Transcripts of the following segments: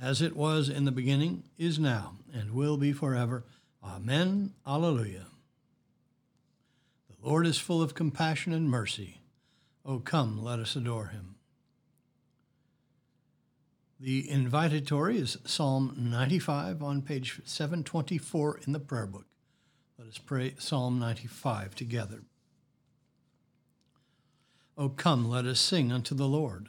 as it was in the beginning, is now, and will be forever. Amen. Alleluia. The Lord is full of compassion and mercy. O come, let us adore him. The invitatory is Psalm 95 on page 724 in the prayer book. Let us pray Psalm 95 together. O come, let us sing unto the Lord.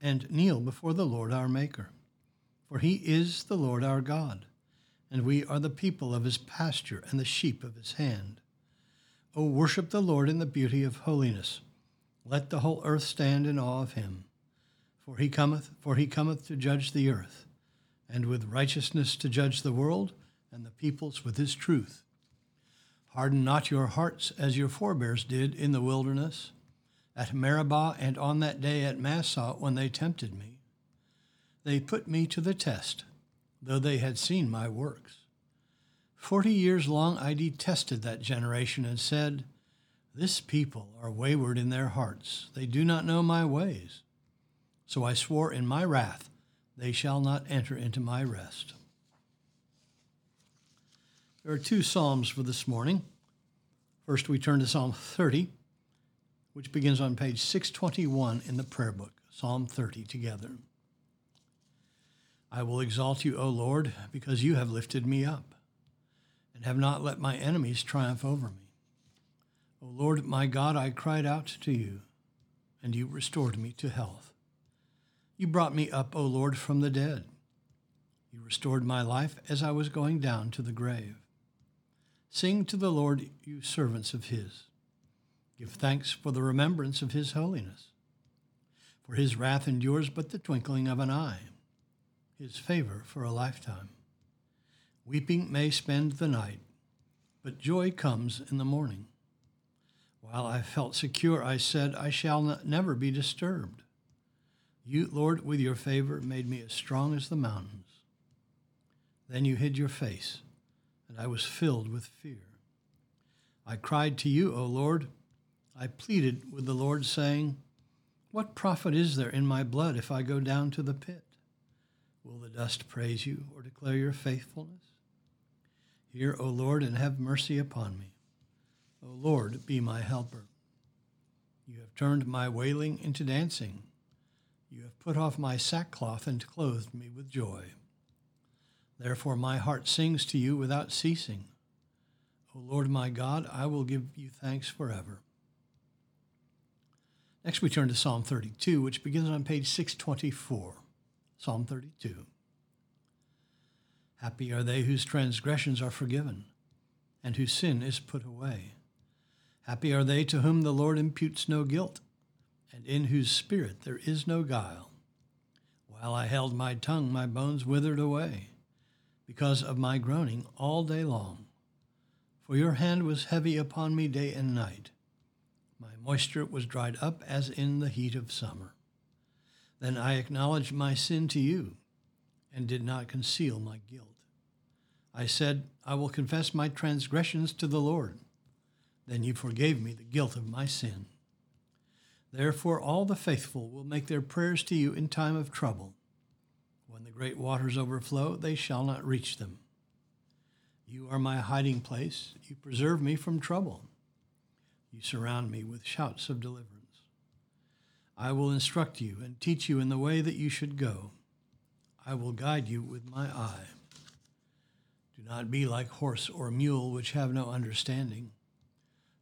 and kneel before the Lord our Maker. For he is the Lord our God, and we are the people of his pasture and the sheep of his hand. O worship the Lord in the beauty of holiness. Let the whole earth stand in awe of him. For he cometh, for he cometh to judge the earth, and with righteousness to judge the world, and the peoples with his truth. Harden not your hearts as your forebears did in the wilderness at Meribah and on that day at Massah when they tempted me. They put me to the test, though they had seen my works. Forty years long I detested that generation and said, This people are wayward in their hearts. They do not know my ways. So I swore in my wrath, They shall not enter into my rest. There are two Psalms for this morning. First, we turn to Psalm 30 which begins on page 621 in the prayer book, Psalm 30 together. I will exalt you, O Lord, because you have lifted me up and have not let my enemies triumph over me. O Lord, my God, I cried out to you, and you restored me to health. You brought me up, O Lord, from the dead. You restored my life as I was going down to the grave. Sing to the Lord, you servants of his. Give thanks for the remembrance of his holiness. For his wrath endures but the twinkling of an eye, his favor for a lifetime. Weeping may spend the night, but joy comes in the morning. While I felt secure, I said, I shall never be disturbed. You, Lord, with your favor, made me as strong as the mountains. Then you hid your face, and I was filled with fear. I cried to you, O Lord, I pleaded with the Lord, saying, What profit is there in my blood if I go down to the pit? Will the dust praise you or declare your faithfulness? Hear, O Lord, and have mercy upon me. O Lord, be my helper. You have turned my wailing into dancing. You have put off my sackcloth and clothed me with joy. Therefore my heart sings to you without ceasing. O Lord my God, I will give you thanks forever. Next, we turn to Psalm 32, which begins on page 624. Psalm 32. Happy are they whose transgressions are forgiven and whose sin is put away. Happy are they to whom the Lord imputes no guilt and in whose spirit there is no guile. While I held my tongue, my bones withered away because of my groaning all day long. For your hand was heavy upon me day and night. My moisture was dried up as in the heat of summer. Then I acknowledged my sin to you and did not conceal my guilt. I said, I will confess my transgressions to the Lord. Then you forgave me the guilt of my sin. Therefore, all the faithful will make their prayers to you in time of trouble. When the great waters overflow, they shall not reach them. You are my hiding place. You preserve me from trouble. You surround me with shouts of deliverance. I will instruct you and teach you in the way that you should go. I will guide you with my eye. Do not be like horse or mule, which have no understanding,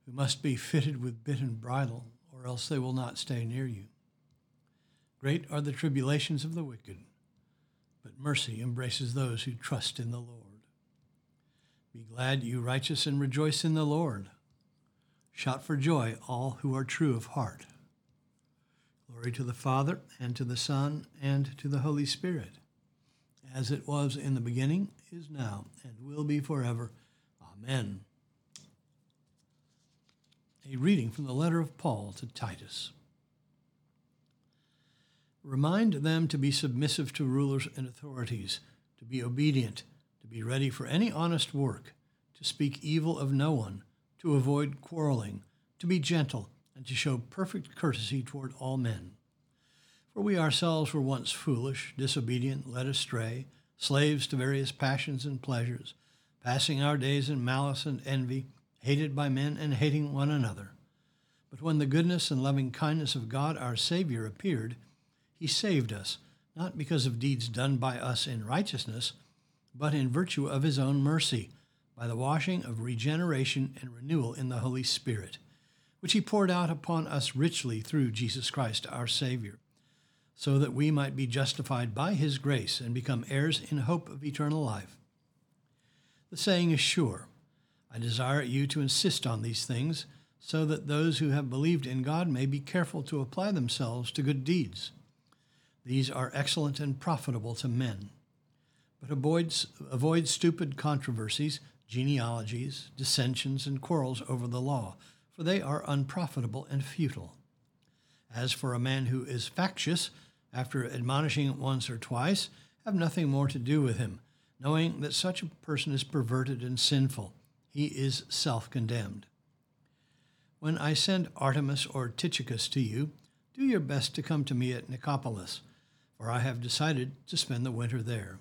who must be fitted with bit and bridle, or else they will not stay near you. Great are the tribulations of the wicked, but mercy embraces those who trust in the Lord. Be glad, you righteous, and rejoice in the Lord. Shout for joy, all who are true of heart. Glory to the Father, and to the Son, and to the Holy Spirit, as it was in the beginning, is now, and will be forever. Amen. A reading from the letter of Paul to Titus. Remind them to be submissive to rulers and authorities, to be obedient, to be ready for any honest work, to speak evil of no one, to avoid quarreling, to be gentle, and to show perfect courtesy toward all men. For we ourselves were once foolish, disobedient, led astray, slaves to various passions and pleasures, passing our days in malice and envy, hated by men and hating one another. But when the goodness and loving kindness of God our Savior appeared, he saved us, not because of deeds done by us in righteousness, but in virtue of his own mercy, by the washing of regeneration and renewal in the Holy Spirit, which he poured out upon us richly through Jesus Christ our Savior, so that we might be justified by his grace and become heirs in hope of eternal life. The saying is sure. I desire you to insist on these things, so that those who have believed in God may be careful to apply themselves to good deeds. These are excellent and profitable to men. But avoid, avoid stupid controversies, genealogies, dissensions, and quarrels over the law, for they are unprofitable and futile. As for a man who is factious, after admonishing once or twice, have nothing more to do with him, knowing that such a person is perverted and sinful. He is self condemned. When I send Artemas or Tychicus to you, do your best to come to me at Nicopolis for I have decided to spend the winter there.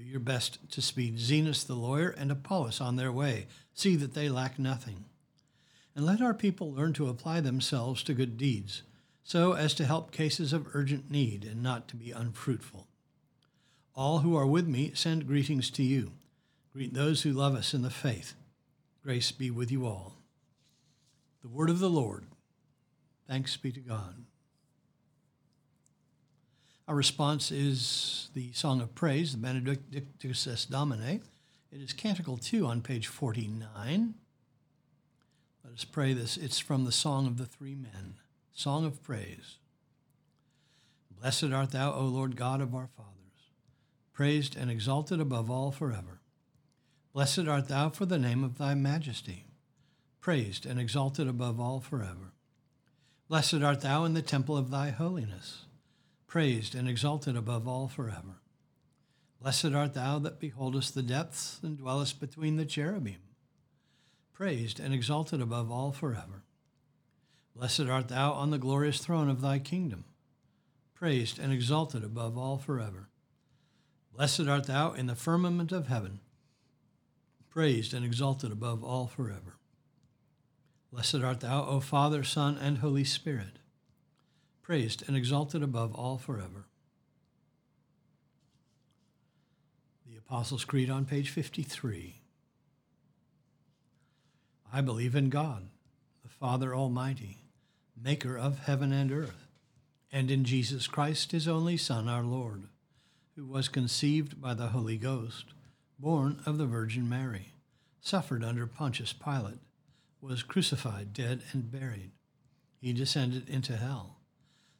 Do your best to speed Zenas the lawyer and Apollos on their way. See that they lack nothing. And let our people learn to apply themselves to good deeds, so as to help cases of urgent need and not to be unfruitful. All who are with me send greetings to you. Greet those who love us in the faith. Grace be with you all. The word of the Lord. Thanks be to God. Our response is the Song of Praise, the Benedictus es Domine. It is Canticle 2 on page 49. Let us pray this. It's from the Song of the Three Men, Song of Praise. Blessed art thou, O Lord God of our fathers, praised and exalted above all forever. Blessed art thou for the name of thy majesty, praised and exalted above all forever. Blessed art thou in the temple of thy holiness praised and exalted above all forever. Blessed art thou that beholdest the depths and dwellest between the cherubim, praised and exalted above all forever. Blessed art thou on the glorious throne of thy kingdom, praised and exalted above all forever. Blessed art thou in the firmament of heaven, praised and exalted above all forever. Blessed art thou, O Father, Son, and Holy Spirit praised and exalted above all forever. The Apostles' Creed on page 53. I believe in God, the Father Almighty, maker of heaven and earth, and in Jesus Christ, his only Son, our Lord, who was conceived by the Holy Ghost, born of the Virgin Mary, suffered under Pontius Pilate, was crucified, dead, and buried. He descended into hell.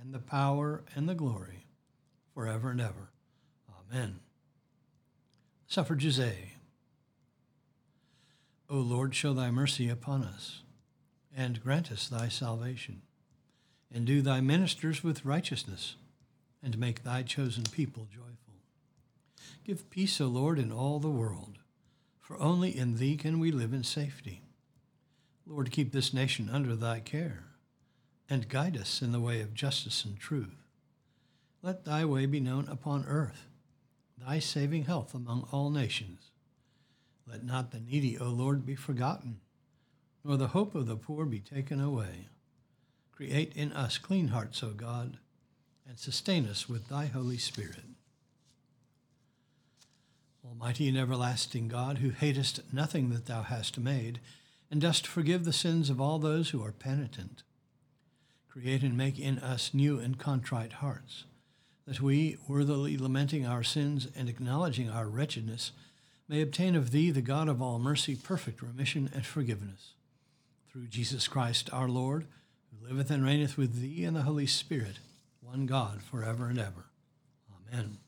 and the power, and the glory, forever and ever. Amen. Suffrages A. O Lord, show thy mercy upon us, and grant us thy salvation. and do thy ministers with righteousness, and make thy chosen people joyful. Give peace, O Lord, in all the world, for only in thee can we live in safety. Lord, keep this nation under thy care, and guide us in the way of justice and truth. Let thy way be known upon earth, thy saving health among all nations. Let not the needy, O Lord, be forgotten, nor the hope of the poor be taken away. Create in us clean hearts, O God, and sustain us with thy Holy Spirit. Almighty and everlasting God, who hatest nothing that thou hast made, and dost forgive the sins of all those who are penitent, create and make in us new and contrite hearts, that we, worthily lamenting our sins and acknowledging our wretchedness, may obtain of thee, the God of all mercy, perfect remission and forgiveness. Through Jesus Christ our Lord, who liveth and reigneth with thee in the Holy Spirit, one God, for ever and ever. Amen.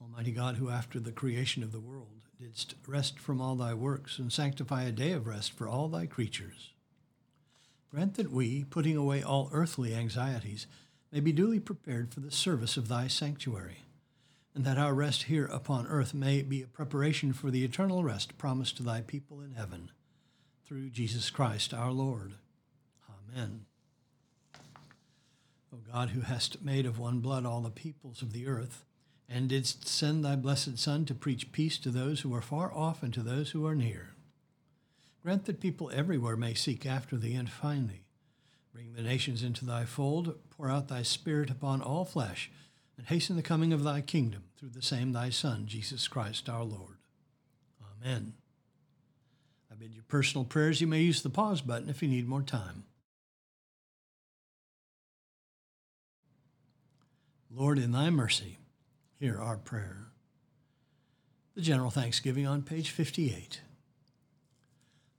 Almighty God, who after the creation of the world didst rest from all thy works and sanctify a day of rest for all thy creatures, grant that we, putting away all earthly anxieties, may be duly prepared for the service of thy sanctuary, and that our rest here upon earth may be a preparation for the eternal rest promised to thy people in heaven through Jesus Christ our Lord. Amen. O God, who hast made of one blood all the peoples of the earth, and didst send thy blessed Son to preach peace to those who are far off and to those who are near, grant that people everywhere may seek after thee and find thee. Bring the nations into thy fold, pour out thy Spirit upon all flesh, and hasten the coming of thy kingdom through the same thy Son, Jesus Christ our Lord. Amen. I bid you personal prayers. You may use the pause button if you need more time. Lord, in thy mercy, hear our prayer. The General Thanksgiving on page 58.